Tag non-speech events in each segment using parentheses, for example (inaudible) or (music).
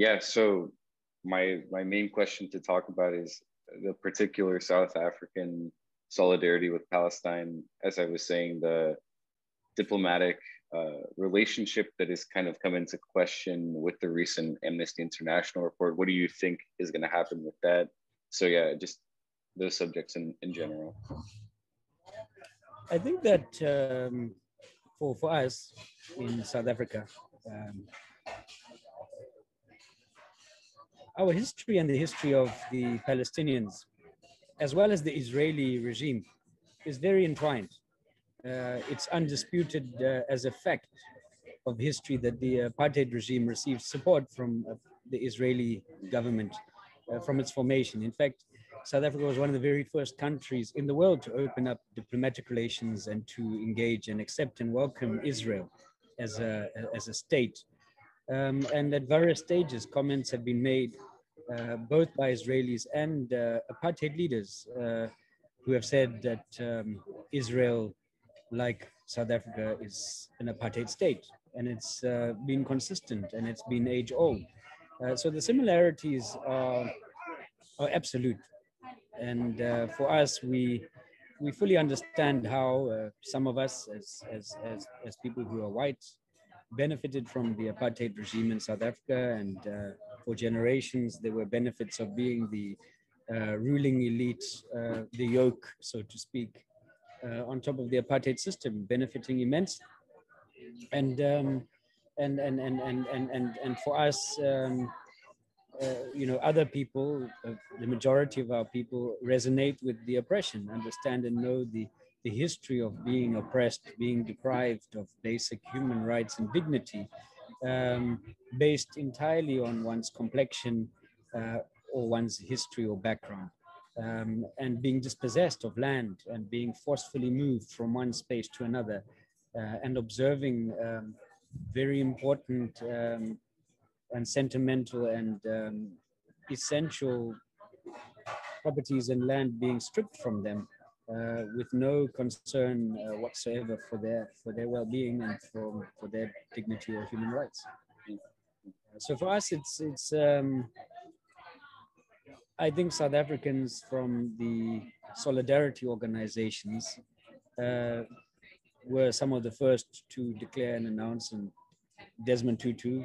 yeah, so my my main question to talk about is the particular South African solidarity with Palestine. As I was saying, the diplomatic uh, relationship that has kind of come into question with the recent Amnesty International report. What do you think is going to happen with that? So yeah, just those subjects in, in general. I think that um, for, for us in South Africa, um, our history and the history of the Palestinians, as well as the Israeli regime, is very entwined. Uh, it's undisputed uh, as a fact of history that the apartheid regime received support from uh, the Israeli government uh, from its formation. In fact, South Africa was one of the very first countries in the world to open up diplomatic relations and to engage and accept and welcome Israel as a, as a state. Um, and at various stages, comments have been made both by Israelis and uh, apartheid leaders uh, who have said that um, Israel, like South Africa, is an apartheid state. And it's uh, been consistent and it's been age old. Uh, so the similarities are, are absolute. And uh, for us, we we fully understand how uh, some of us, as, as, as, as people who are white, benefited from the apartheid regime in South Africa. And uh, for generations, there were benefits of being the uh, ruling elite, uh, the yoke, so to speak, uh, on top of the apartheid system, benefiting immensely. And, um, and, and, and, and, and, and, and for us, um, uh, you know, other people, uh, the majority of our people resonate with the oppression, understand and know the, the history of being oppressed, being deprived of basic human rights and dignity, um, based entirely on one's complexion uh, or one's history or background. Um, and being dispossessed of land and being forcefully moved from one space to another uh, and observing um, very important um, and sentimental and um, essential properties and land being stripped from them uh, with no concern uh, whatsoever for their for their well-being and for for their dignity or human rights. So for us, it's it's. Um, I think South Africans from the solidarity organizations uh, were some of the first to declare and announce, and Desmond Tutu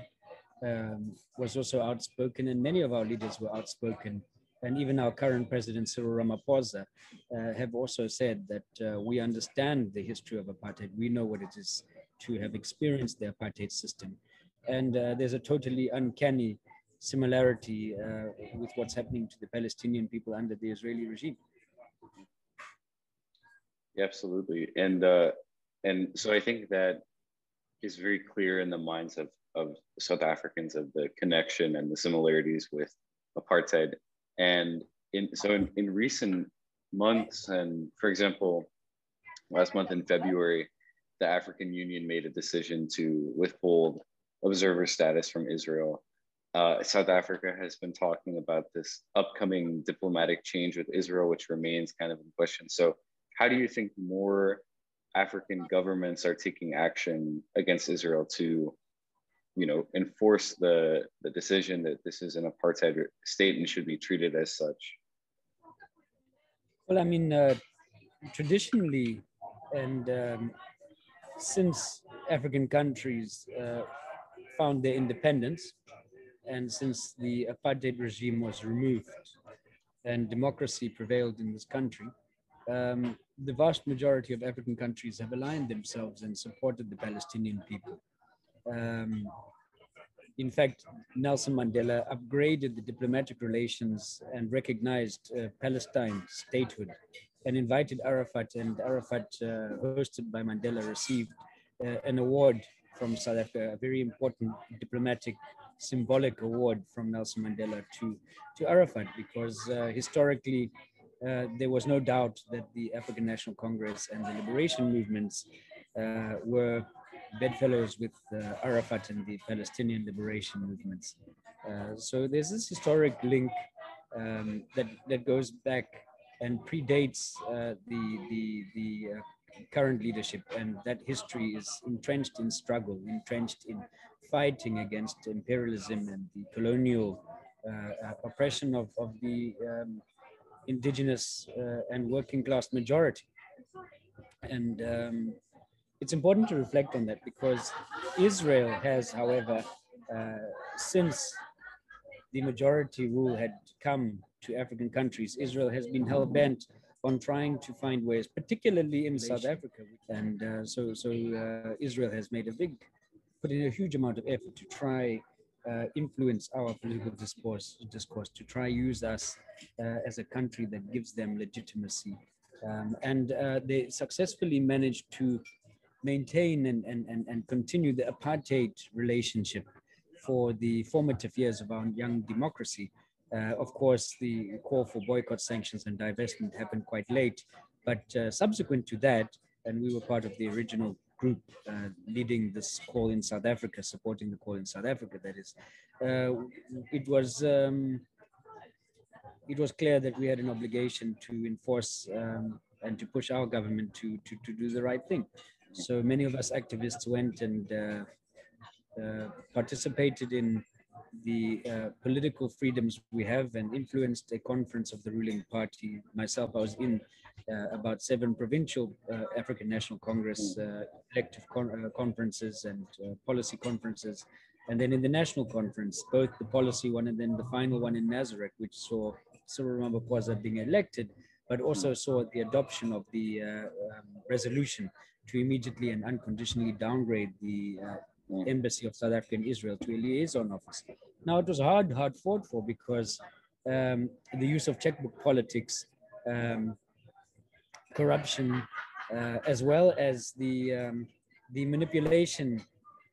um, was also outspoken, and many of our leaders were outspoken. And even our current president, Cyril Ramaphosa, uh, have also said that uh, we understand the history of apartheid. We know what it is to have experienced the apartheid system. And uh, there's a totally uncanny similarity uh, with what's happening to the Palestinian people under the Israeli regime. Yeah, absolutely. And, uh, and so I think that is very clear in the minds of of South Africans of the connection and the similarities with apartheid. And in, so in, in recent months, and for example, last month in February, the African Union made a decision to withhold observer status from Israel. Uh, South Africa has been talking about this upcoming diplomatic change with Israel, which remains kind of in question. So, how do you think more African governments are taking action against Israel to you know, enforce the, the decision that this is an apartheid state and should be treated as such? Well, I mean, uh, traditionally, and um, since African countries uh, found their independence, and since the apartheid regime was removed and democracy prevailed in this country, um, the vast majority of African countries have aligned themselves and supported the Palestinian people. Um, in fact, Nelson Mandela upgraded the diplomatic relations and recognized uh, Palestine statehood and invited Arafat, and Arafat, uh, hosted by Mandela, received uh, an award from South Africa, a very important diplomatic, symbolic award from Nelson Mandela to, to Arafat, because uh, historically uh, there was no doubt that the African National Congress and the liberation movements uh, were bedfellows with uh, Arafat and the Palestinian liberation movements. Uh, so there's this historic link um, that that goes back and predates uh, the the the current leadership, and that history is entrenched in struggle, entrenched in fighting against imperialism and the colonial uh, oppression of, of the um, indigenous uh, and working class majority. And um, it's important to reflect on that because Israel has, however, uh, since the majority rule had come to African countries, Israel has been hell bent on trying to find ways, particularly in South Africa. And uh, so, so uh, Israel has made a big, put in a huge amount of effort to try uh, influence our political discourse, discourse, to try use us uh, as a country that gives them legitimacy. Um, and uh, they successfully managed to maintain and, and, and, and continue the apartheid relationship for the formative years of our young democracy. Uh, of course, the call for boycott, sanctions, and divestment happened quite late. But uh, subsequent to that, and we were part of the original group uh, leading this call in South Africa, supporting the call in South Africa, that is, uh, it was um, it was clear that we had an obligation to enforce um, and to push our government to, to, to do the right thing. So many of us activists went and uh, uh, participated in the uh, political freedoms we have and influenced a conference of the ruling party. Myself, I was in uh, about seven provincial uh, African National Congress uh, elective con conferences and policy conferences. And then in the national conference, both the policy one and then the final one in Nasrec, which saw Cyril Ramaphosa being elected, but also saw the adoption of the um, resolution to immediately and unconditionally downgrade the uh, embassy of South Africa in Israel to a liaison office. Now it was hard, hard fought for because um, the use of checkbook politics, um, corruption, uh, as well as the um, the manipulation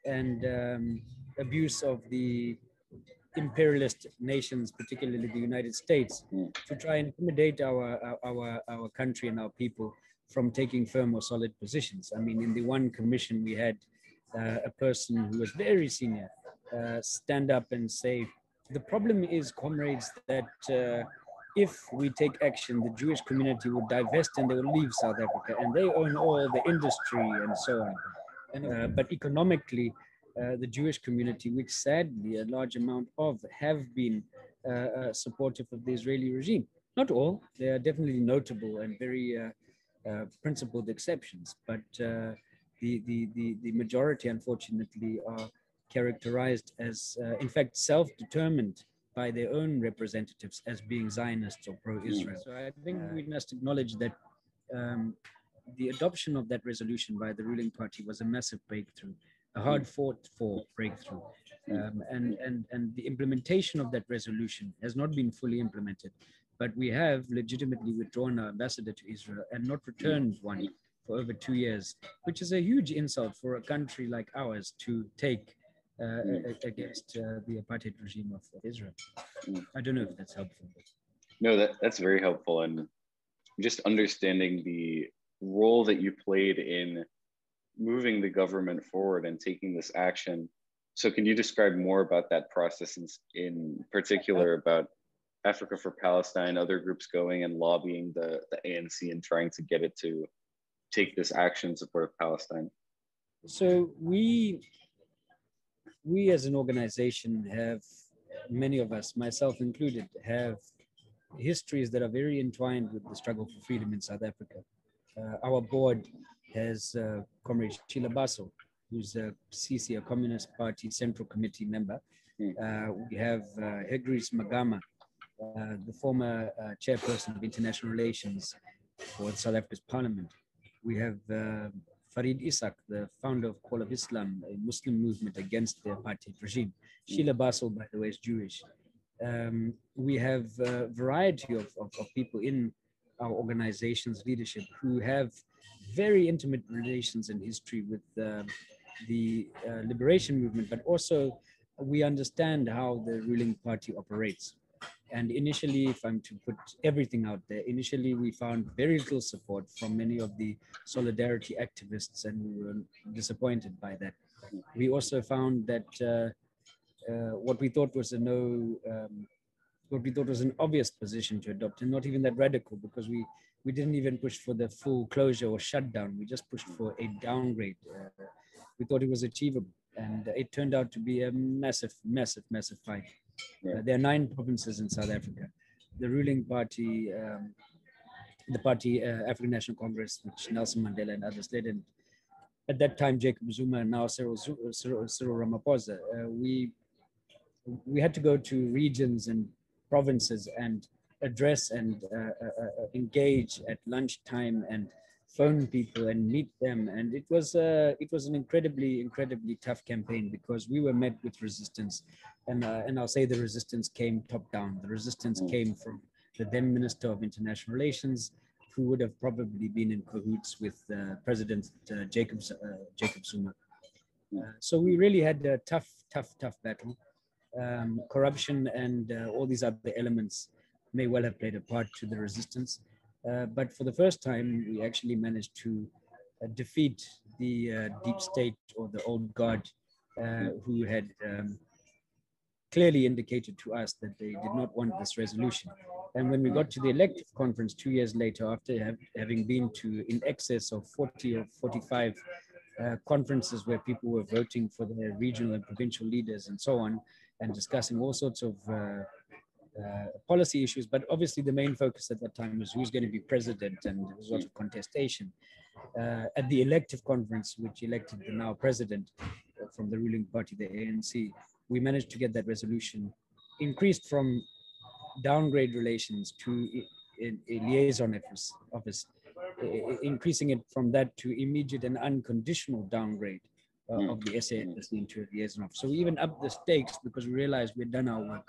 and um, abuse of the imperialist nations, particularly the United States, to try and intimidate our, our, our country and our people from taking firm or solid positions. I mean, in the one commission, we had uh, a person who was very senior uh, stand up and say, the problem is, comrades, that uh, if we take action, the Jewish community will divest and they will leave South Africa, and they own all the industry and so on. And, uh, but economically, uh, the Jewish community, which sadly a large amount of have been uh, supportive of the Israeli regime. Not all, they are definitely notable and very uh, uh, principled exceptions, but the, the, the, the majority, unfortunately, are characterized as, in fact, self-determined by their own representatives as being Zionists or pro-Israel. So I think we must acknowledge that um, the adoption of that resolution by the ruling party was a massive breakthrough a hard fought for breakthrough. Um, and, and, and the implementation of that resolution has not been fully implemented. But we have legitimately withdrawn our ambassador to Israel and not returned one for over two years, which is a huge insult for a country like ours to take uh, against uh, the apartheid regime of Israel. I don't know if that's helpful. No, that, that's very helpful. And just understanding the role that you played in moving the government forward and taking this action. So, can you describe more about that process in, in particular about Africa for Palestine, other groups going and lobbying the, the ANC and trying to get it to take this action in support of Palestine? So, we, we as an organization have, many of us, myself included, have histories that are very entwined with the struggle for freedom in South Africa. Uh, our board has uh, Comrade Sheila Basso, who's a CC, a Communist Party Central Committee member. Mm. Uh, we have uh, Hegris Magama, uh, the former uh, chairperson of international relations for the South Africa's parliament. We have uh, Farid Esack, the founder of Call of Islam, a Muslim movement against the apartheid regime. Sheila Basso, by the way, is Jewish. Um, we have a variety of, of, of people in our organization's leadership who have very intimate relations and history with uh, the uh, liberation movement, but also we understand how the ruling party operates. And initially, if I'm to put everything out there, initially we found very little support from many of the solidarity activists, and we were disappointed by that. We also found that uh, uh, what we thought was a no um, what we thought was an obvious position to adopt and not even that radical because we we didn't even push for the full closure or shutdown. We just pushed for a downgrade. Uh, we thought it was achievable, and it turned out to be a massive, massive, massive fight. Uh, there are nine provinces in South Africa. The ruling party, um, the party uh, African National Congress, which Nelson Mandela and others led, and at that time Jacob Zuma and now Cyril, Cyril, Cyril Ramaphosa, uh, we we had to go to regions and provinces and address and uh, uh, uh, engage at lunchtime and phone people and meet them and it was uh, it was an incredibly incredibly tough campaign because we were met with resistance and uh, and I'll say the resistance came top down the resistance mm. came from the then minister of international relations who would have probably been in cahoots with uh, President Jacob Jacob Zuma mm. so we really had a tough tough tough battle um, corruption and all these other elements may well have played a part to the resistance. Uh, but for the first time, we actually managed to uh, defeat the uh, deep state or the old guard who had um, clearly indicated to us that they did not want this resolution. And when we got to the elective conference two years later, after have, having been to in excess of 40 or 45 uh, conferences where people were voting for their regional and provincial leaders and so on, and discussing all sorts of uh, policy issues, but obviously the main focus at that time was who's going to be president, and there was a lot of contestation. Uh, at the elective conference, which elected the now president uh, from the ruling party, the ANC, we managed to get that resolution increased from downgrade relations to a, a liaison office, office increasing it from that to immediate and unconditional downgrade uh, mm. of the SANC into a liaison office. So we even upped the stakes because we realized we'd done our work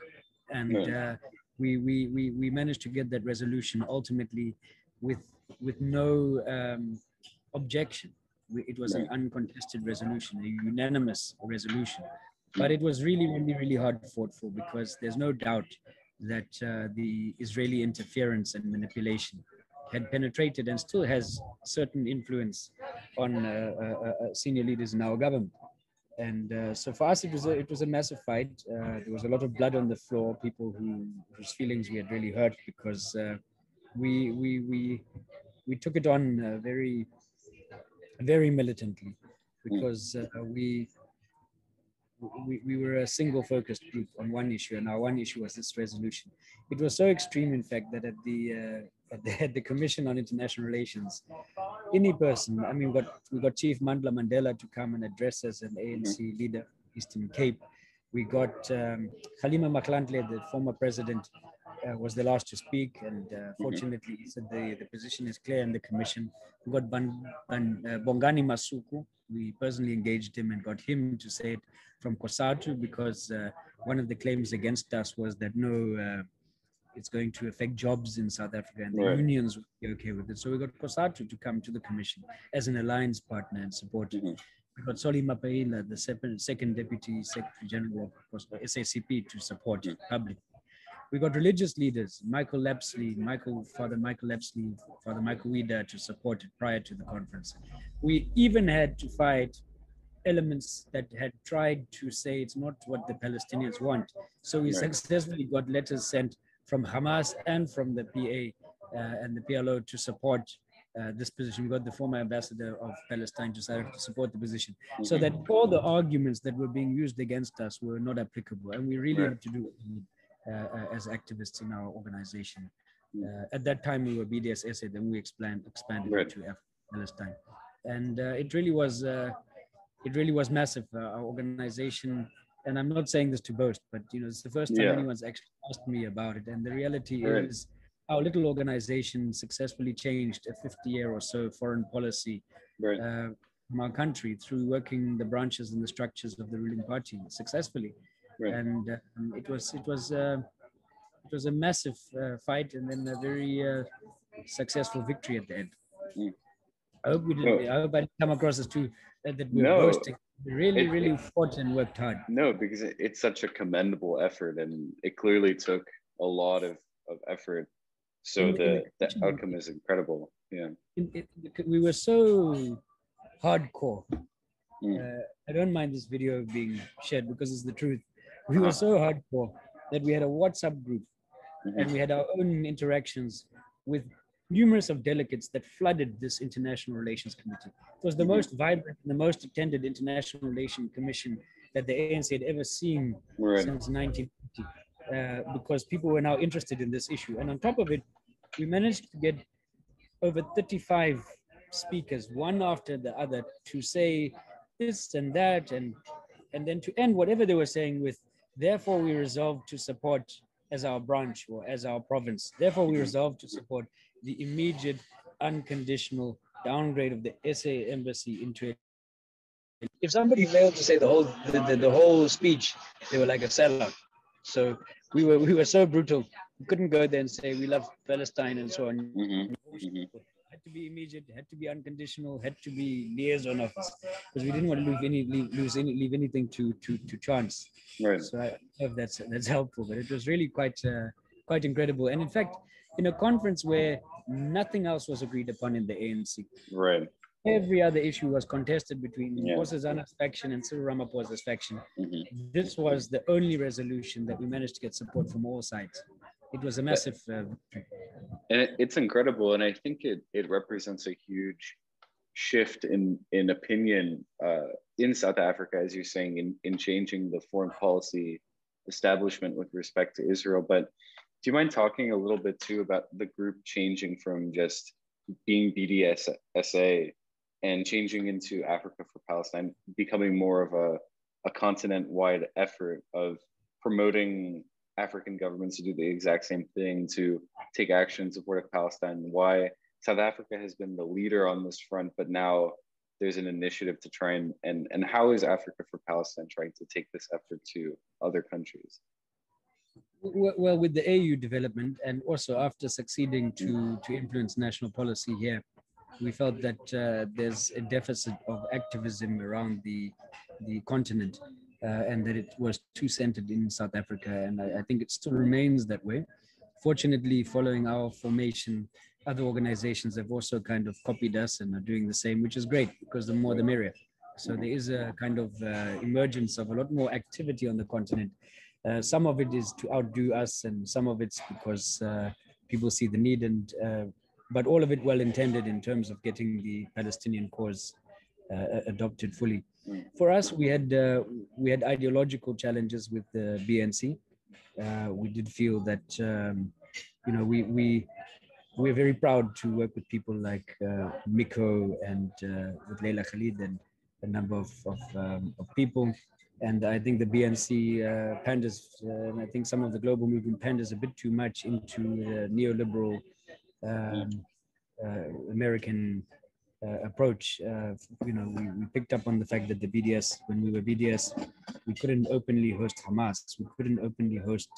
and uh, we, we we we managed to get that resolution ultimately with with no um, objection. We, it was an uncontested resolution, a unanimous resolution. But it was really, really, really hard fought for because there's no doubt that uh, the Israeli interference and manipulation had penetrated and still has certain influence on uh, uh, uh senior leaders in our government. And uh, so for us, it was a, it was a massive fight. Uh, there was a lot of blood on the floor. People who whose feelings we had really hurt because uh, we we we we took it on uh, very very militantly because uh, we, we we were a single focused group on one issue, and our one issue was this resolution. It was so extreme, in fact, that at the uh, at the, at the Commission on International Relations, any person. I mean, we got we got Chief Mandla Mandela to come and address us an ANC mm-hmm. leader, Eastern Cape. We got um, Motlanthe, the former president, uh, was the last to speak, and uh, mm-hmm. fortunately, he said the, the position is clear in the commission. We got Ban, Ban, uh, Bongani Masuku. We personally engaged him and got him to say it from COSATU because uh, one of the claims against us was that no uh, it's going to affect jobs in South Africa, and the right. unions will be okay with it. So we got COSATU to come to the commission as an alliance partner and support mm-hmm. We got Solly Mapaila, the second, second deputy secretary general of SACP, to support mm-hmm. public. We got religious leaders, Michael Lapsley, Michael, Father Michael Lapsley, Father Michael Weeder to support it prior to the conference. We even had to fight elements that had tried to say it's not what the Palestinians want. So we right. successfully got letters sent from Hamas and from the PA uh, and the PLO to support uh, this position. We got the former ambassador of Palestine to support the position, so that all the arguments that were being used against us were not applicable, and we really had to do what uh, as activists in our organization. Uh, at that time, we were BDS BDSSA, then we expand, expanded right. to Palestine, and uh, it really was uh, it really was massive. our organization and I'm not saying this to boast, but you know, it's the first time yeah. anyone's actually asked me about it. And the reality right. is, our little organization successfully changed a 50 year or so foreign policy right. uh, from our country through working the branches and the structures of the ruling party successfully. Right. And um, it was it was uh, it was a massive uh, fight and then a very uh, successful victory at the end. Mm. I hope we didn't. I hope I didn't come across as too that, that we're no. boasting really it, really fought and worked hard. No because it, it's such a commendable effort and it clearly took a lot of, of effort. So in, the, in the, the outcome is incredible. Yeah. We were so hardcore. Mm. uh, i don't mind this video being shared because it's the truth. We were so hardcore that we had a whatsapp group Mm-hmm. And we had our own interactions with numerous of delegates that flooded this International Relations Committee. It was the most vibrant and the most attended International Relations Commission that the ANC had ever seen right. since 1950, uh, because people were now interested in this issue. And on top of it, we managed to get over 35 speakers, one after the other, to say this and that, and and then to end whatever they were saying with, therefore we resolve to support as our branch or as our province. Therefore, we resolve to support the immediate, unconditional downgrade of the SA embassy into it. If somebody failed to say the whole the, the, the, whole speech, they were like a sellout. So we were we were so brutal. We couldn't go there and say we love Palestine and so on. Mm-hmm. Mm-hmm had to be immediate, had to be unconditional, had to be liaison office because we didn't want to lose any leave, lose any leave anything to to to chance. Right. So I hope that's that's helpful. But it was really quite uh, quite incredible. And in fact, in a conference where nothing else was agreed upon in the ANC. Right. Every other issue was contested between yeah. Nkosazana's faction and Cyril Ramaphosa's faction. Mm-hmm. This was the only resolution that we managed to get support from all sides it was a massive uh, and it, it's incredible and i think it, it represents a huge shift in in opinion uh, in south africa as you're saying in, in changing the foreign policy establishment with respect to israel but do you mind talking a little bit too about the group changing from just being bdsa and changing into africa for palestine becoming more of a, a continent wide effort of promoting African governments to do the exact same thing to take action in support of Palestine. Why South Africa has been the leader on this front, but now there's an initiative to try and and, and how is Africa for Palestine trying to take this effort to other countries? Well, with the AU development and also after succeeding to, to influence national policy here, we felt that uh, there's a deficit of activism around the, the continent uh, and that it was too centered in South Africa. And I, I, think it still remains that way. Fortunately, following our formation, other organizations have also kind of copied us and are doing the same, which is great because the more the merrier. So there is a kind of uh, emergence of a lot more activity on the continent. Uh, some of it is to outdo us, and some of it's because uh, people see the need, and uh, but all of it well intended in terms of getting the Palestinian cause uh, adopted fully. For us, we had uh, we had ideological challenges with the BNC. We did feel that um, you know we we we're very proud to work with people like uh, Miko and uh, with Leila Khaled and a number of of, um, of people. And I think the BNC uh, panders, uh, and I think some of the global movement panders a bit too much into the neoliberal um, American uh, approach. Uh, you know, we, we picked up on the fact that the BDS, when we were BDS, we couldn't openly host Hamas, we couldn't openly host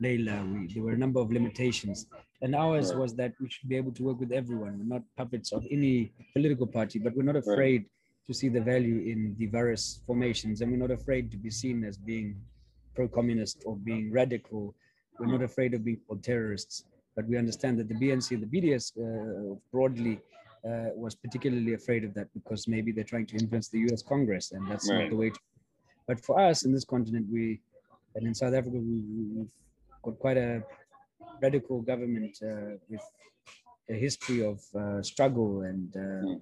Leila. We, there were a number of limitations. And ours was that we should be able to work with everyone. We're not puppets of any political party, but we're not afraid to see the value in the various formations. And we're not afraid to be seen as being pro communist or being radical. We're not afraid of being called terrorists. But we understand that the BNC the BDS uh, broadly uh, was particularly afraid of that because maybe they're trying to influence the U.S. Congress, and that's right. not the way. To, but for us in this continent, we and in South Africa, we, have got quite a radical government uh, with a history of uh, struggle and uh,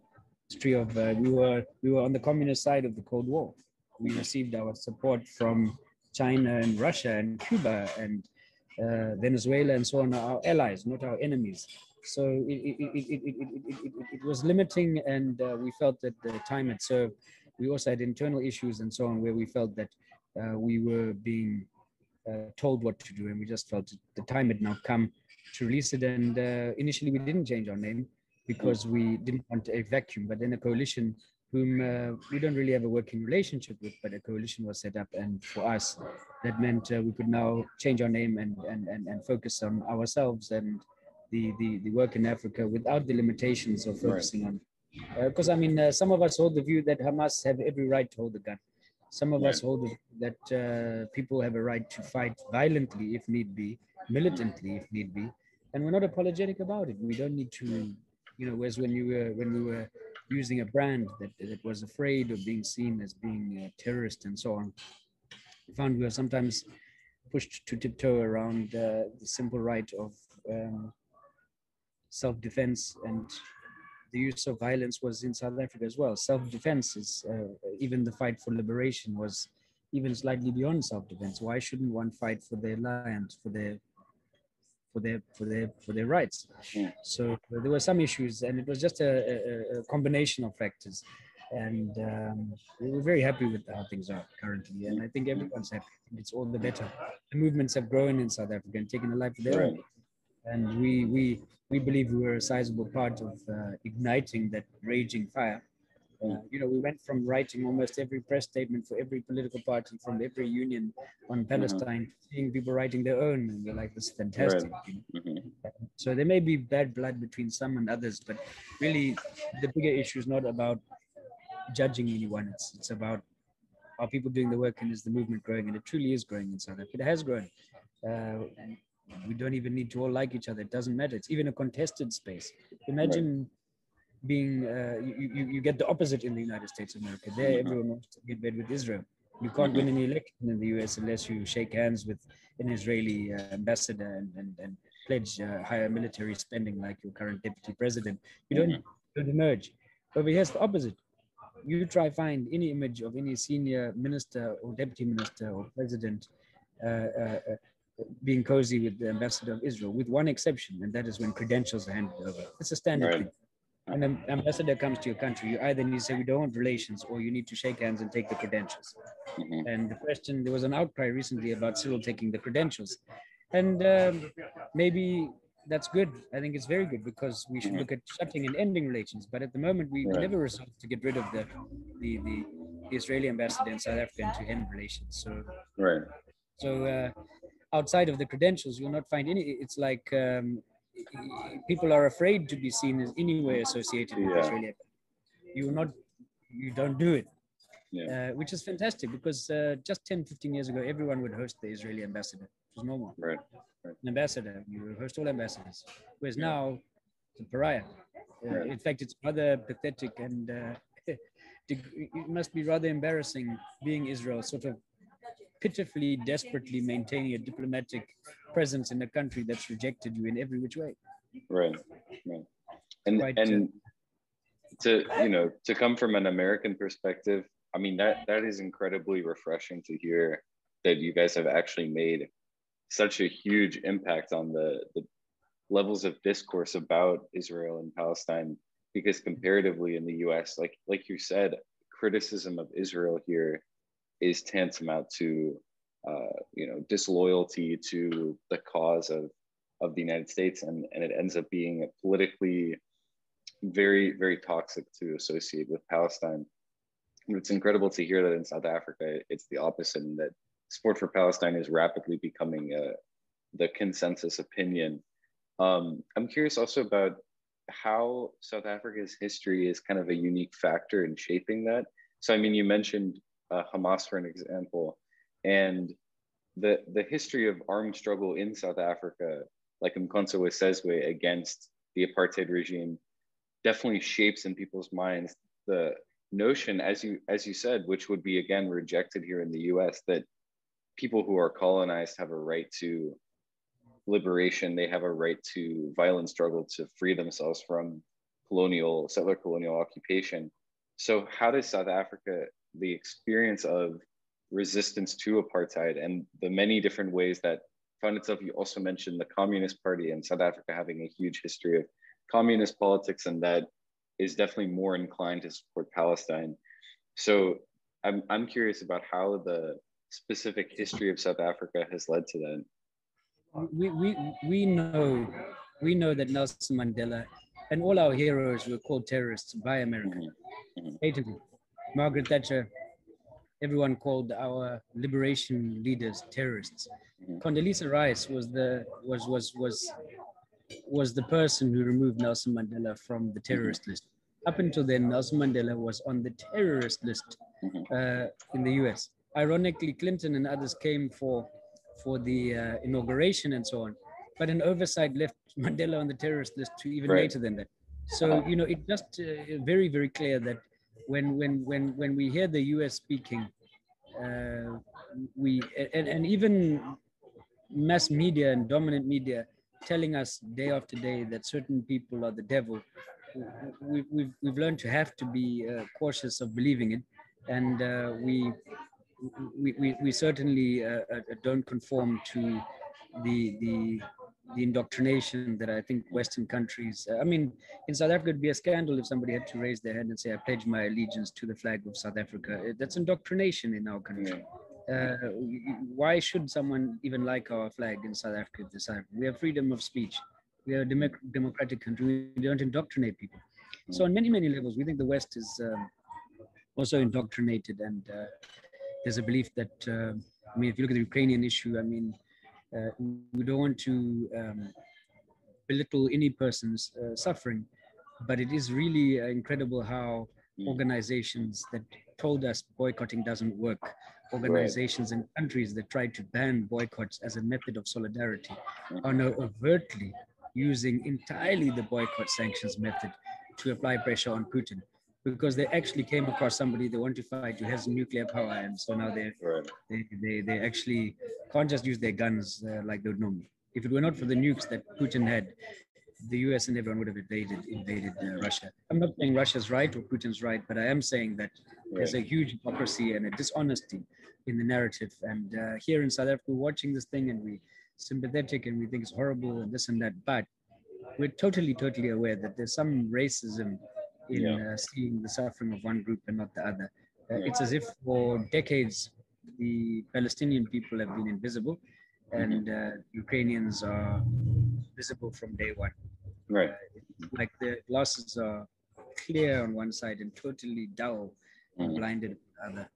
history of uh, we were we were on the communist side of the Cold War. We received our support from China and Russia and Cuba and uh, Venezuela and so on, our allies, not our enemies. So it, it, it, it, it, was limiting and uh, we felt that the time had served. We also had internal issues and so on where we felt that uh, we were being uh, told what to do and we just felt the time had now come to release it. And uh, initially we didn't change our name because we didn't want a vacuum but then a coalition whom uh, we don't really have a working relationship with but a coalition was set up and for us that meant uh, we could now change our name and, and, and, and focus on ourselves and the, the, the work in Africa without the limitations of focusing right. on. Because uh, I mean, uh, some of us hold the view that Hamas have every right to hold a gun. Some of right. us hold that uh, people have a right to fight violently if need be, militantly if need be, and we're not apologetic about it. We don't need to, you know. Whereas when you were when we were using a brand that that was afraid of being seen as being a terrorist and so on, we found we were sometimes pushed to tiptoe around uh, the simple right of um, self-defense and the use of violence was in South Africa as well. Self-defense is uh, even the fight for liberation was even slightly beyond self-defense. Why shouldn't one fight for their land, for their for their for their for their rights? Yeah. So there were some issues, and it was just a, a, a combination of factors. And um, we're very happy with how things are currently, and I think everyone's happy. It's all the better. The movements have grown in South Africa and taken a life of their own, and we we we believe we were a sizable part of uh, igniting that raging fire uh, you know, we went from writing almost every press statement for every political party from every union on mm-hmm. Palestine, mm-hmm. seeing people writing their own, and we're like, "This is fantastic." Right. mm-hmm. So there may be bad blood between some and others, but really, the bigger issue is not about judging anyone. It's it's about are people doing the work and is the movement growing? And it truly is growing in South Africa. It has grown. Uh, we don't even need to all like each other. It doesn't matter. It's even a contested space. Imagine. Being uh, you, you, you get the opposite in the United States of America. There, mm-hmm. everyone wants to get bed with Israel. You can't win any election in the US unless you shake hands with an Israeli uh, ambassador and, and, and pledge uh, higher military spending like your current deputy president. You don't, mm-hmm. don't emerge. Over here's the opposite. You try find any image of any senior minister or deputy minister or president uh, uh, uh, being cozy with the ambassador of Israel, with one exception, and that is when credentials are handed over. It's a standard right. thing an ambassador comes to your country, you either need to say we don't want relations, or you need to shake hands and take the credentials. Mm-hmm. And the question, there was an outcry recently about Cyril taking the credentials, and um, maybe that's good. I think it's very good because we should mm-hmm. look at shutting and ending relations. But at the moment, we right. never resolved to get rid of the, the the, the Israeli ambassador in South Africa and to end relations. So right. So uh, outside of the credentials, you'll not find any. It's like um, people are afraid to be seen as anywhere associated with yeah. Australia. You not, you don't do it, yeah. uh, which is fantastic because uh, just 10, 15 years ago, everyone would host the Israeli ambassador. It was normal. Right. right. An ambassador, you host all ambassadors. Whereas yeah. now, it's a pariah. Uh, in fact, it's rather pathetic and uh, (laughs) it must be rather embarrassing being Israel, sort of pitifully, desperately maintaining a diplomatic presence in a country that's rejected you in every which way. Right, right. And and to you know to come from an American perspective, I mean that that is incredibly refreshing to hear that you guys have actually made such a huge impact on the the levels of discourse about Israel and Palestine because comparatively in the US like like you said criticism of Israel here is tantamount to uh, you know disloyalty to the cause of of the United States, and and it ends up being politically very very toxic to associate with Palestine. It's incredible to hear that in South Africa it's the opposite, and that support for Palestine is rapidly becoming a, uh, the consensus opinion. Um, I'm curious also about how South Africa's history is kind of a unique factor in shaping that. So, I mean, you mentioned uh, Hamas, for an example, and the the history of armed struggle in South Africa, like Mkhonto weSizwe against the apartheid regime, definitely shapes in people's minds the notion, as you as you said, which would be again rejected here in the U.S., that people who are colonized have a right to liberation. They have a right to violent struggle to free themselves from colonial settler colonial occupation. So, how does South Africa the experience of resistance to apartheid and the many different ways that found itself. You also mentioned the Communist Party in South Africa having a huge history of communist politics, and that is definitely more inclined to support Palestine. So I'm, I'm curious about how the specific history of South Africa has led to that. We, we, we know we know that Nelson Mandela and all our heroes were called terrorists by America, mm-hmm. Margaret Thatcher, everyone called our liberation leaders terrorists. Mm-hmm. Condoleezza Rice was the was was was was the person who removed Nelson Mandela from the terrorist list. Up until then, Nelson Mandela was on the terrorist list mm-hmm. uh, in the U.S. Ironically, Clinton and others came for for the uh, inauguration and so on, but an oversight left Mandela on the terrorist list to even right. later than that. So you know, it just uh, very very clear that when when when when we hear the U.S. speaking, uh, we and, and even mass media and dominant media telling us day after day that certain people are the devil, we, we've, we've learned to have to be uh, cautious of believing it. And uh, we, we, we, we, certainly uh, uh, don't conform to the, the, the indoctrination that I think Western countries, uh, I mean, in South Africa, it'd be a scandal if somebody had to raise their hand and say, I pledge my allegiance to the flag of South Africa. That's indoctrination in our country. Uh, why should someone even like our flag in South Africa at this time? We have freedom of speech. We are a dem- democratic country. We don't indoctrinate people. So on many, many levels, we think the West is um, also indoctrinated. And uh, there's a belief that, uh, I mean, if you look at the Ukrainian issue, I mean, uh, we don't want to um, belittle any person's uh, suffering, but it is really incredible how hmm. organizations that told us boycotting doesn't work organizations right. and countries that tried to ban boycotts as a method of solidarity mm-hmm. are now overtly using entirely the boycott sanctions method to apply pressure on Putin because they actually came across somebody they want to fight who has nuclear power and so now they right. they, they they actually can't just use their guns uh, like they would normally if it were not for the nukes that Putin had the US and everyone would have invaded invaded uh, Russia. I'm not saying Russia's right or Putin's right, but I am saying that right. there's a huge hypocrisy and a dishonesty in the narrative. And uh, here in South Africa, we're watching this thing and we sympathetic and we think it's horrible and this and that. But we're totally, totally aware that there's some racism in yeah. uh, seeing the suffering of one group and not the other. Uh, it's as if for decades the Palestinian people have been invisible, and mm-hmm. uh, Ukrainians are visible from day one. Right. like the glasses are clear on one side and totally dull and mm-hmm. blinded on the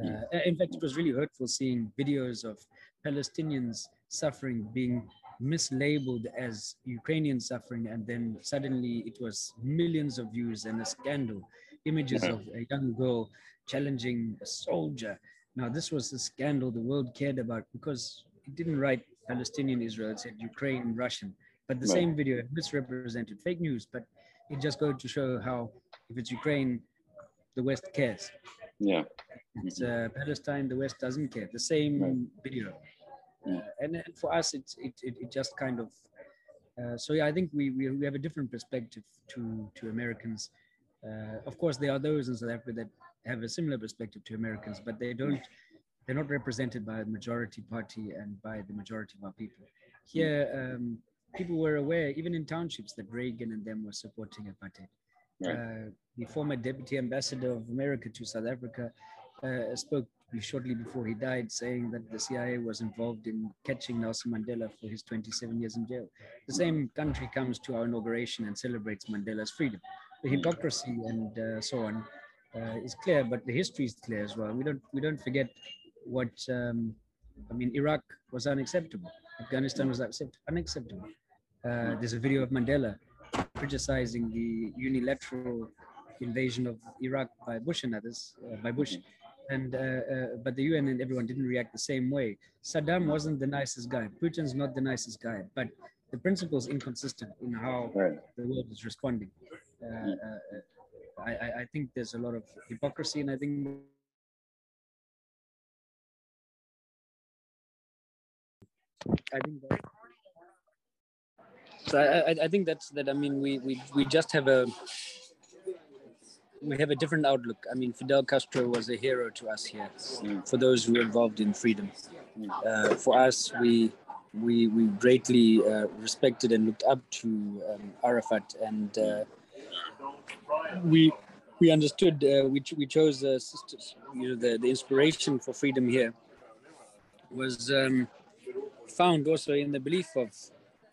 other. Uh, in fact, it was really hurtful seeing videos of Palestinians suffering being mislabeled as Ukrainian suffering, and then suddenly it was millions of views and a scandal. Images of a young girl challenging a soldier. Now, this was the scandal the world cared about because it didn't write Palestinian Israel, it said Ukraine Russian. But the same video misrepresented fake news, but it just goes to show how if it's Ukraine, the West cares. Yeah. It's uh, Palestine, the West doesn't care. The same video. Uh, and, and, for us, it's, it, it, it just kind of, uh, so yeah, I think we, we, we have a different perspective to, to Americans. Uh, of course, there are those in South Africa that have a similar perspective to Americans, but they don't, they're not represented by the majority party and by the majority of our people. Here, um, people were aware, even in townships, that Reagan and them were supporting apartheid. Right. Uh, the former deputy ambassador of America to South Africa uh, spoke shortly before he died, saying that the CIA was involved in catching Nelson Mandela for his 27 years in jail. The same country comes to our inauguration and celebrates Mandela's freedom. The hypocrisy and uh, so on uh, is clear, but the history is clear as well. We don't we don't forget what um, I mean. Iraq was unacceptable. Afghanistan was accept- unacceptable. Uh, there's a video of Mandela criticizing the unilateral invasion of Iraq by Bush and others, uh, by Bush. And uh, uh, but the UN and everyone didn't react the same way. Saddam wasn't the nicest guy. Putin's not the nicest guy, but the principle is inconsistent in how right. the world is responding. Uh, uh, I, I think there's a lot of hypocrisy, and I think I think that, so I, I think that's that. I mean, we we we just have a we have a different outlook. I mean, Fidel Castro was a hero to us here. Mm. For those who are involved in freedom, uh, for us, we we we greatly uh, respected and looked up to um, Arafat, and uh, we we understood. Uh, we we chose sisters. You know, the the inspiration for freedom here was um, found also in the belief of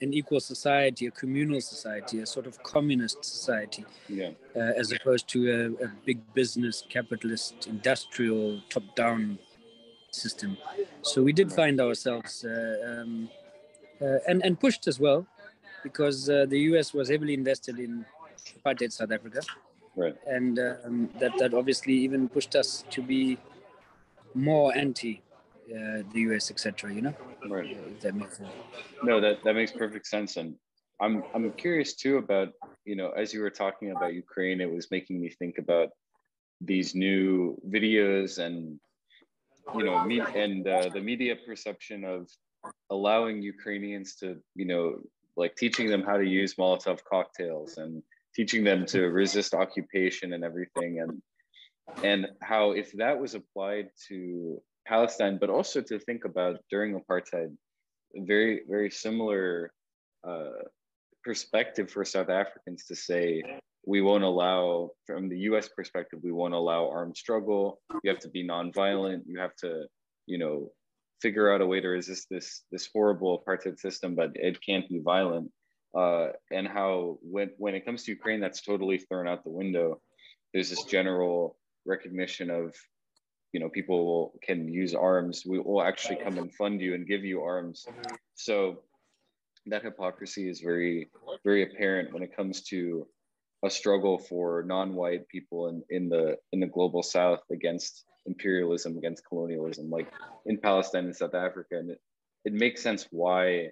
an equal society, a communal society, a sort of communist society, yeah. uh, as opposed to a, a, big business, capitalist, industrial, top-down system. So we did find ourselves uh, um, uh, and and pushed as well, because uh, the U.S. was heavily invested in apartheid South Africa, right. and um, that that obviously even pushed us to be more anti uh, the US, etc. You know, right? that makes sense. No, that that makes perfect sense, and I'm I'm curious too about you know as you were talking about Ukraine, it was making me think about these new videos and you know me and uh, the media perception of allowing Ukrainians to, you know, like teaching them how to use Molotov cocktails and teaching them to resist occupation and everything. And and how if that was applied to Palestine, but also to think about during apartheid, very, very similar uh, perspective for South Africans to say, we won't allow, from the US perspective, we won't allow armed struggle. You have to be nonviolent. You have to, you know, figure out a way to resist this this horrible apartheid system, but it can't be violent. Uh, and how when when it comes to Ukraine, that's totally thrown out the window. There's this general recognition of, you know, people can use arms. We will actually come and fund you and give you arms. Mm-hmm. So that hypocrisy is very very apparent when it comes to a struggle for non-white people in, in the in the global south against imperialism against colonialism like in palestine and south africa and it, it makes sense why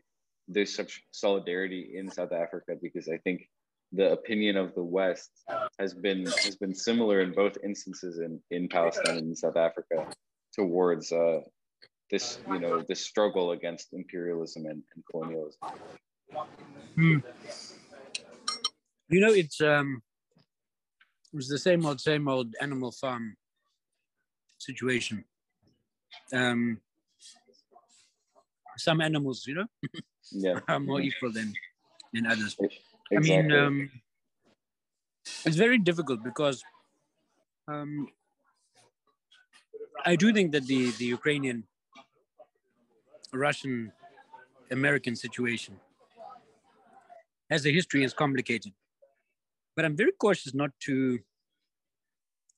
there's such solidarity in south africa because i think the opinion of the west has been has been similar in both instances in in palestine and south africa towards uh this you know this struggle against imperialism and, and colonialism hmm. you know it's um it was the same old same old animal farm situation. Um, some animals, you know, yeah. (laughs) are more equal than, than others. Exactly. I mean, um, it's very difficult because um, I do think that the, the Ukrainian Russian American situation as a history is complicated. But I'm very cautious not to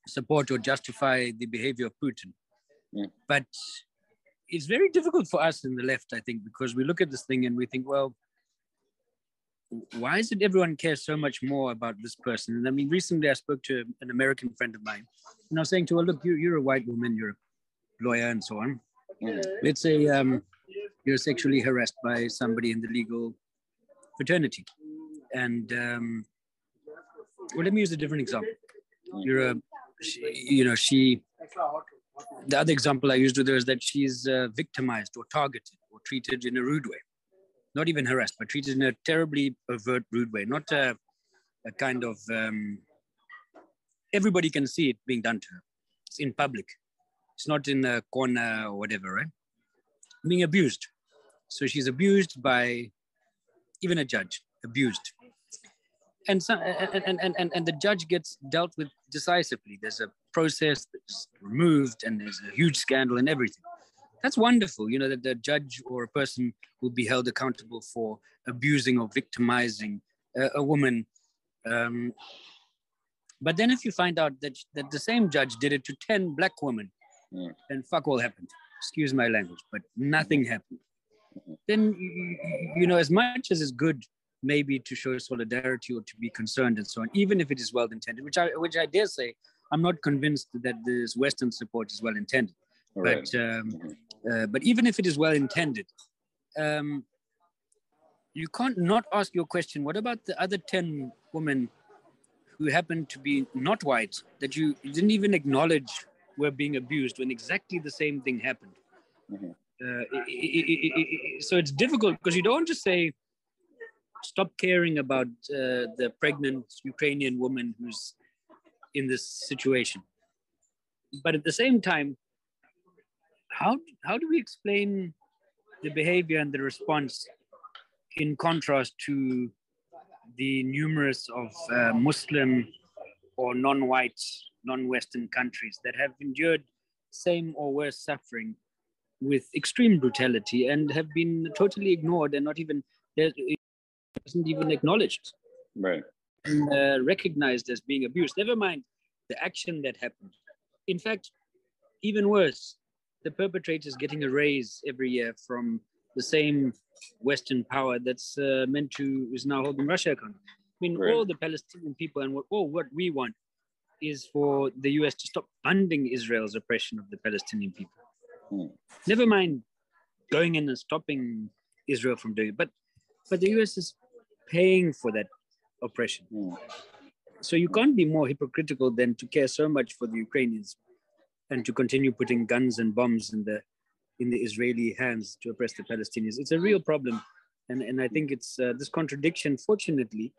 support or justify the behavior of Putin. Yeah. But it's very difficult for us in the left, I think, because we look at this thing and we think, well, why is it everyone cares so much more about this person? And I mean, recently I spoke to an American friend of mine, and I was saying to her, look, you, you're a white woman, you're a lawyer, and so on. Yeah. Let's say um, you're sexually harassed by somebody in the legal fraternity. And um, well, let me use a different example. You're a she, you know, she, the other example I used with her is that she's uh, victimized or targeted or treated in a rude way. Not even harassed, but treated in a terribly overt, rude way. Not a, a kind of, um, everybody can see it being done to her. It's in public. It's not in a corner or whatever, right? Being abused. So she's abused by even a judge, abused and, some, and, and, and, and the judge gets dealt with decisively. There's a process that's removed and there's a huge scandal and everything. That's wonderful, you know, that the judge or a person will be held accountable for abusing or victimizing a, a woman. Um, but then if you find out that, that the same judge did it to 10 black women, then fuck all happened. Excuse my language, but nothing happened. Mm-hmm. Then, you, you know, as much as is good maybe to show solidarity or to be concerned and so on, even if it is well intended, which I which I dare say, I'm not convinced that this Western support is well intended. Right. But um, uh, but even if it is well intended, um, you can't not ask your question. What about the other ten women who happen to be not white that you didn't even acknowledge were being abused when exactly the same thing happened? Mm-hmm. Uh, it, it, it, so it's difficult because you don't just say stop caring about uh, the pregnant Ukrainian woman who's in this situation. But at the same time, how, how do we explain the behavior and the response in contrast to the numerous of uh, Muslim or non-white, non-Western countries that have endured same or worse suffering with extreme brutality and have been totally ignored and not even wasn't even acknowledged right. and uh, recognized as being abused. Never mind the action that happened. In fact even worse the perpetrators getting a raise every year from the same western power that's uh, meant to is now holding russia accountable i mean right. all the palestinian people and what, all what we want is for the us to stop funding israel's oppression of the palestinian people hmm. never mind going in and stopping israel from doing it but but the us is paying for that oppression. Mm. So you can't be more hypocritical than to care so much for the Ukrainians and to continue putting guns and bombs in the in the Israeli hands to oppress the Palestinians. It's a real problem, and and I think it's uh, this contradiction, fortunately,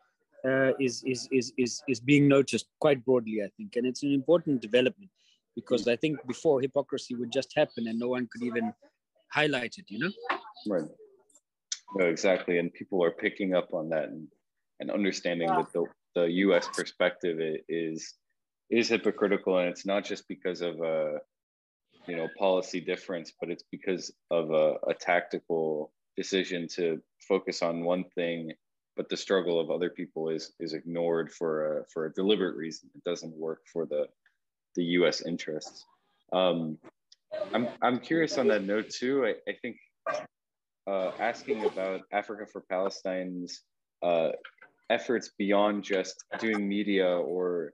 uh, is, is is is is being noticed quite broadly. I think, and it's an important development because I think before hypocrisy would just happen and no one could even highlight it. You know. Right. No, exactly, and people are picking up on that and and understanding that the the U.S. perspective is is hypocritical, and it's not just because of a you know policy difference, but it's because of a, a tactical decision to focus on one thing, but the struggle of other people is is ignored for a for a deliberate reason. It doesn't work for the the U.S. interests. Um, I'm I'm curious on that note too. I, I think uh, asking about Africa for Palestine's uh, efforts beyond just doing media or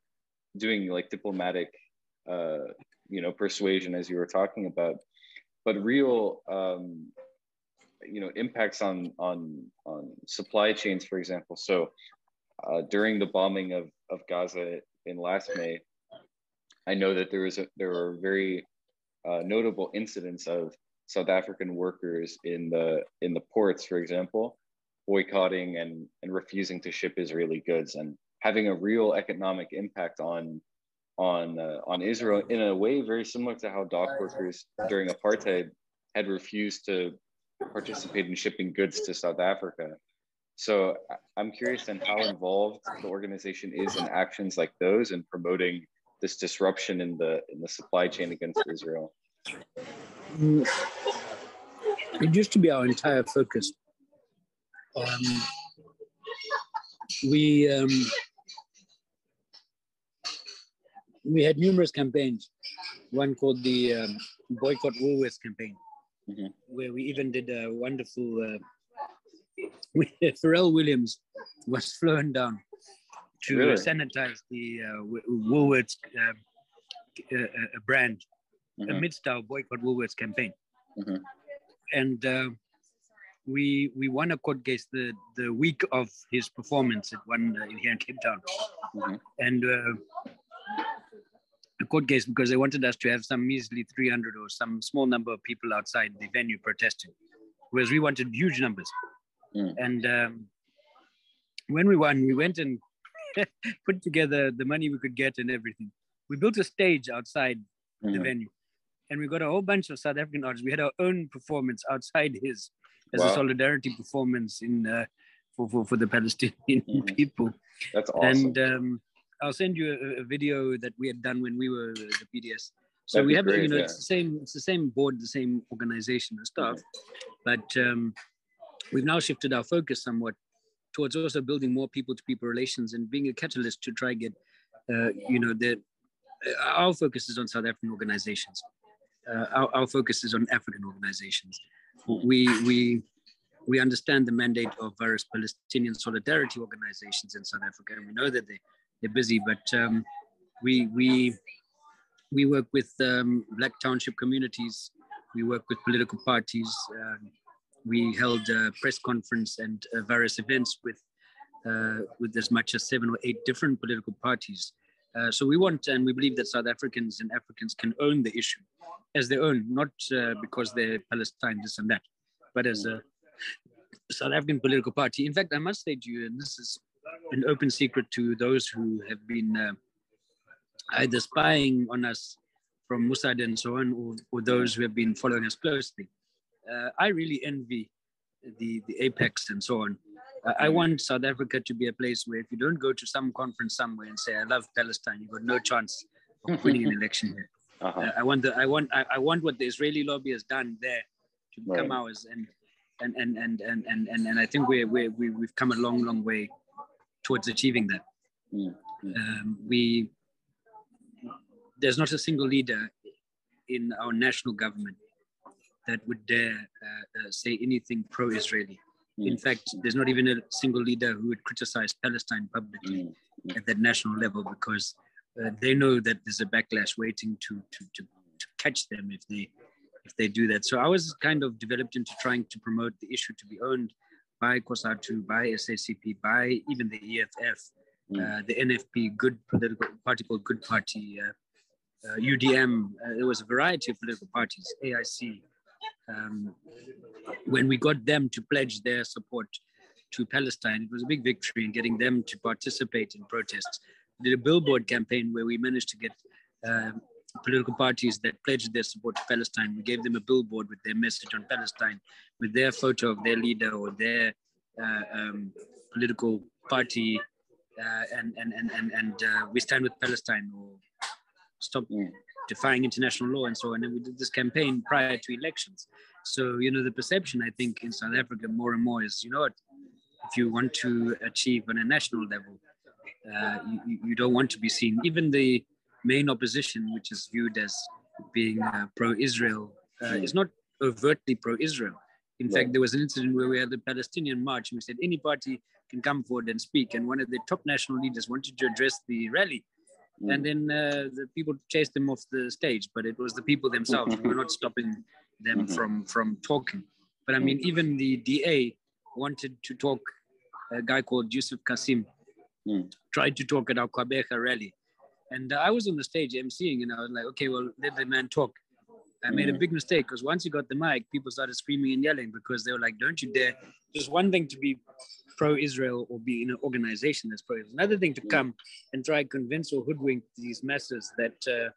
doing like diplomatic uh, you know persuasion as you were talking about. But real um, you know impacts on on on supply chains for example. So uh, during the bombing of, of gaza in last may i know that there was a, there were very uh, notable incidents of south african workers in the in the ports for example boycotting and and refusing to ship israeli goods. And having a real economic impact on on uh, on Israel in a way very similar to how dock workers during apartheid had refused to participate in shipping goods to South Africa. So I'm curious then how involved the organization is in actions like those and promoting this disruption in the in the supply chain against Israel. Mm. It used to be our entire focus. Um, we um, we had numerous campaigns. One called the um, Boycott Woolworths campaign, mm-hmm. where we even did a wonderful. Uh, (laughs) Pharrell Williams was flown down to really? sanitize the uh, Woolworths uh, uh, uh, brand mm-hmm. amidst our Boycott Woolworths campaign. Mm-hmm. And uh, we we won a court case the the week of his performance at one uh, here in Cape Town, mm-hmm. and uh, a court case because they wanted us to have some measly 300 or some small number of people outside the venue protesting, whereas we wanted huge numbers. Mm. And um, when we won, we went and (laughs) put together the money we could get and everything. We built a stage outside mm. the venue, and we got a whole bunch of South African artists. We had our own performance outside his as wow. a solidarity performance in uh, for, for for the Palestinian mm. (laughs) people. That's awesome. And um, I'll send you a, a, video that we had done when we were the BDS. So That'd we have, great, you know, yeah. it's the same, it's the same board, the same organization and stuff, but um, we've now shifted our focus somewhat towards also building more people-to-people relations and being a catalyst to try get, uh, you know, the uh, our focus is on South African organizations. Uh, our, our focus is on African organizations. We we we understand the mandate of various Palestinian solidarity organizations in South Africa, and we know that they they're busy, but um, we we we work with um, Black Township communities. We work with political parties. Um, we held a press conference and uh, various events with uh, with as much as seven or eight different political parties. Uh, so we want and we believe that South Africans and Africans can own the issue as their own, not uh, because they're Palestine, this and that, but as a South African political party. In fact, I must say to you, and this is an open secret to those who have been uh, either spying on us from Mossad and so on, or, or those who have been following us closely. Uh, I really envy the, the AIPAC and so on. Uh, I want South Africa to be a place where if you don't go to some conference somewhere and say, I love Palestine, you've got no chance of (laughs) winning an election here. Uh-huh. Uh, I want the, I want I, I, want what the Israeli lobby has done there to become right. ours and and and and and and and, and I think we we we we've come a long long way towards achieving that. Mm-hmm. Um, we there's not a single leader in our national government that would dare uh, uh, say anything pro-Israeli. In fact, there's not even a single leader who would criticize Palestine publicly at that national level because uh, they know that there's a backlash waiting to, to, to, to catch them if they if they do that. So I was kind of developed into trying to promote the issue to be owned by COSATU, by SACP, by even the EFF, mm. uh, the NFP, Good Political Party called Good Party, uh, uh, UDM. Uh, there was a variety of political parties, AIC, um, when we got them to pledge their support to Palestine, it was a big victory in getting them to participate in protests. We did a billboard campaign where we managed to get um, political parties that pledged their support to Palestine. We gave them a billboard with their message on Palestine, with their photo of their leader or their uh, um, political party, uh, and and and and, and uh, we stand with Palestine or stop defying international law and so on. And we did this campaign prior to elections. So you know the perception I think in South Africa more and more is you know what if you want to achieve on a national level, uh, you, you don't want to be seen. Even the main opposition, which is viewed as being uh, pro-Israel, uh, mm. is not overtly pro-Israel. In fact, there was an incident where we had the Palestinian march, and we said any party can come forward and speak. And one of the top national leaders wanted to address the rally, mm. and then uh, the people chased them off the stage. But it was the people themselves who were not stopping them mm-hmm. from from talking. But I mean, mm. even the DA wanted to talk. A guy called Yusuf Cassim mm. tried to talk at our Gqeberha rally, and I was on the stage emceeing, and I was like, okay, well, let the man talk. I made a mm. big mistake because once you got the mic, people started screaming and yelling because they were like, don't you dare. Just one thing to be pro Israel or be in an organization that's pro Israel, another thing to come and try and convince or hoodwink these masses that uh,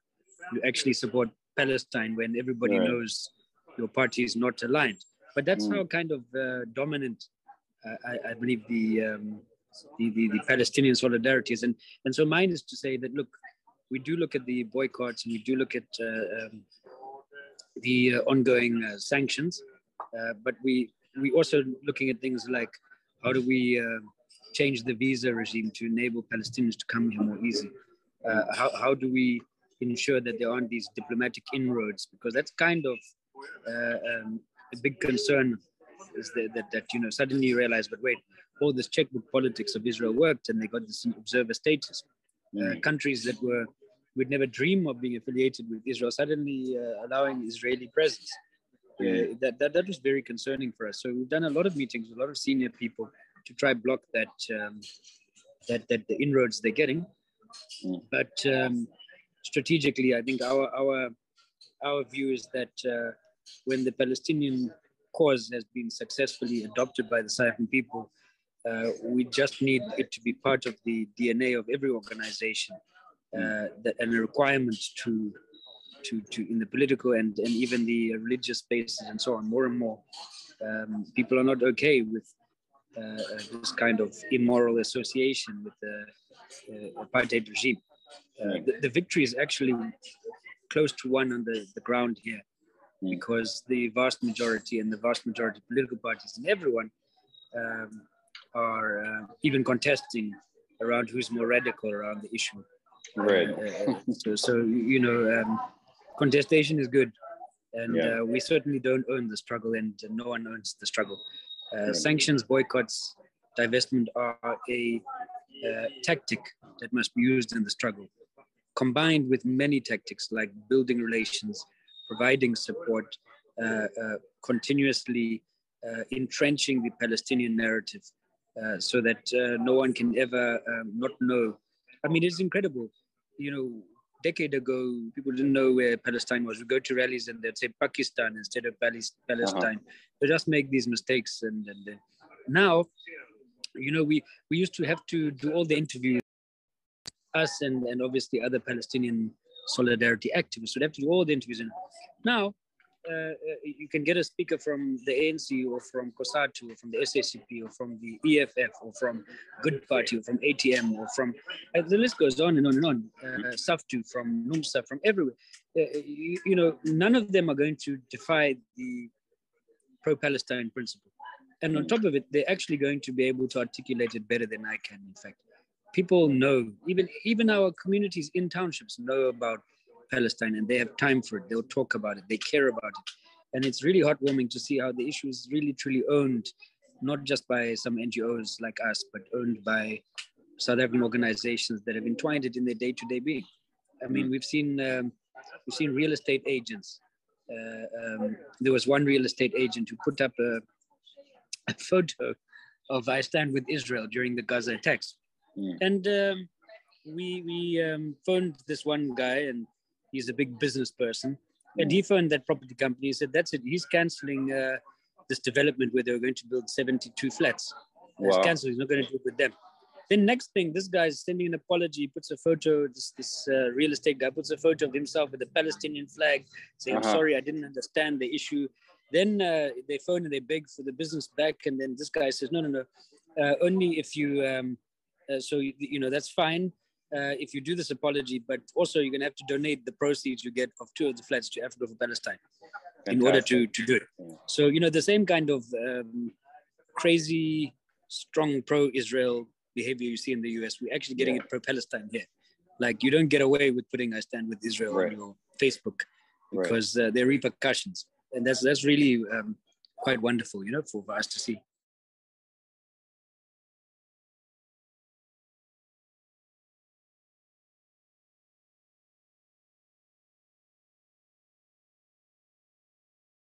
you actually support Palestine when everybody right. knows your party is not aligned. But that's mm. how kind of uh, dominant, uh, I, I, believe, the um, the, the, the Palestinian solidarities. And, and so mine is to say that, look, we do look at the boycotts and we do look at uh, um, the uh, ongoing uh, sanctions, uh, but we we also looking at things like how do we uh, change the visa regime to enable Palestinians to come here more easy? Uh, how, how do we ensure that there aren't these diplomatic inroads? Because that's kind of um, a big concern is that, that, that, you know suddenly you realize, but wait, all this checkbook politics of Israel worked, and they got this observer status. Uh, countries that were would never dream of being affiliated with Israel suddenly uh, allowing Israeli presence. Uh, that, that that was very concerning for us. So we've done a lot of meetings with a lot of senior people to try block that um, that that the inroads they're getting. Mm. But um, strategically, I think our our our view is that uh, when the Palestinian cause has been successfully adopted by the African people, uh, we just need it to be part of the DNA of every organization uh, that, and a requirement to, to, to in the political and, and even the religious spaces and so on. More and more, um, people are not okay with uh, this kind of immoral association with the uh, apartheid regime. Uh, the, the, victory is actually close to one on the, the ground here hmm. because the vast majority and the vast majority of political parties and everyone um, are uh, even contesting around who's more radical around the issue. Right. Uh, so, so, you know, um, contestation is good, and yeah. uh, we certainly don't own the struggle, and no one owns the struggle. Uh, sanctions, boycotts, divestment are a uh, tactic that must be used in the struggle, combined with many tactics like building relations, providing support, uh, continuously entrenching the Palestinian narrative uh, so that uh, no one can ever um, not know. I mean, it's incredible. You know, decade ago, people didn't know where Palestine was. We go to rallies and they'd say Pakistan instead of Palestine. Uh-huh. They just make these mistakes, and, and now, you know, we we used to have to do all the interviews, us and and obviously other Palestinian solidarity activists would have to do all the interviews, and now uh, uh, you can get a speaker from the ANC or from COSATU or from the SACP or from the EFF or from Good Party or from ATM or from uh, the list goes on and on and on. Uh, SAFTU from NUMSA from everywhere. Uh, you, you, know, none of them are going to defy the pro-Palestine principle. And on top of it, they're actually going to be able to articulate it better than I can. In fact, people know even even our communities in townships know about Palestine and they have time for it. They'll talk about it. They care about it. And it's really heartwarming to see how the issue is really truly owned, not just by some NGOs like us, but owned by South African organizations that have entwined it in their day-to-day being. I mean, we've seen um, we've seen real estate agents. Uh, um, there was one real estate agent who put up a, a photo of "I stand with Israel" during the Gaza attacks, mm. and um, we we um, phoned this one guy and he's a big business person. And he phoned that property company. He said, "That's it. He's canceling uh, this development where they were going to build 72 flats. He's Wow. cancelled. He's not going to do it with them." Then next thing, this guy is sending an apology. He puts a photo. This this uh, real estate guy puts a photo of himself with the Palestinian flag, saying, "I'm Uh-huh. sorry, I didn't understand the issue." Then uh, they phone and they beg for the business back, and then this guy says, "No, no, no. Uh, only if you." Um, uh, so you, you know that's fine uh, if you do this apology, but also you're going to have to donate the proceeds you get of two of the flats to Africa for Palestine in order to to do it. Yeah. So you know the same kind of um, crazy, strong pro-Israel behavior you see in the US. We're actually getting Yeah. it pro-Palestine here. Like you don't get away with putting "I stand with Israel" Right. on your Facebook Right. because uh, there are repercussions, and that's that's really um, quite wonderful, you know, for, for us to see.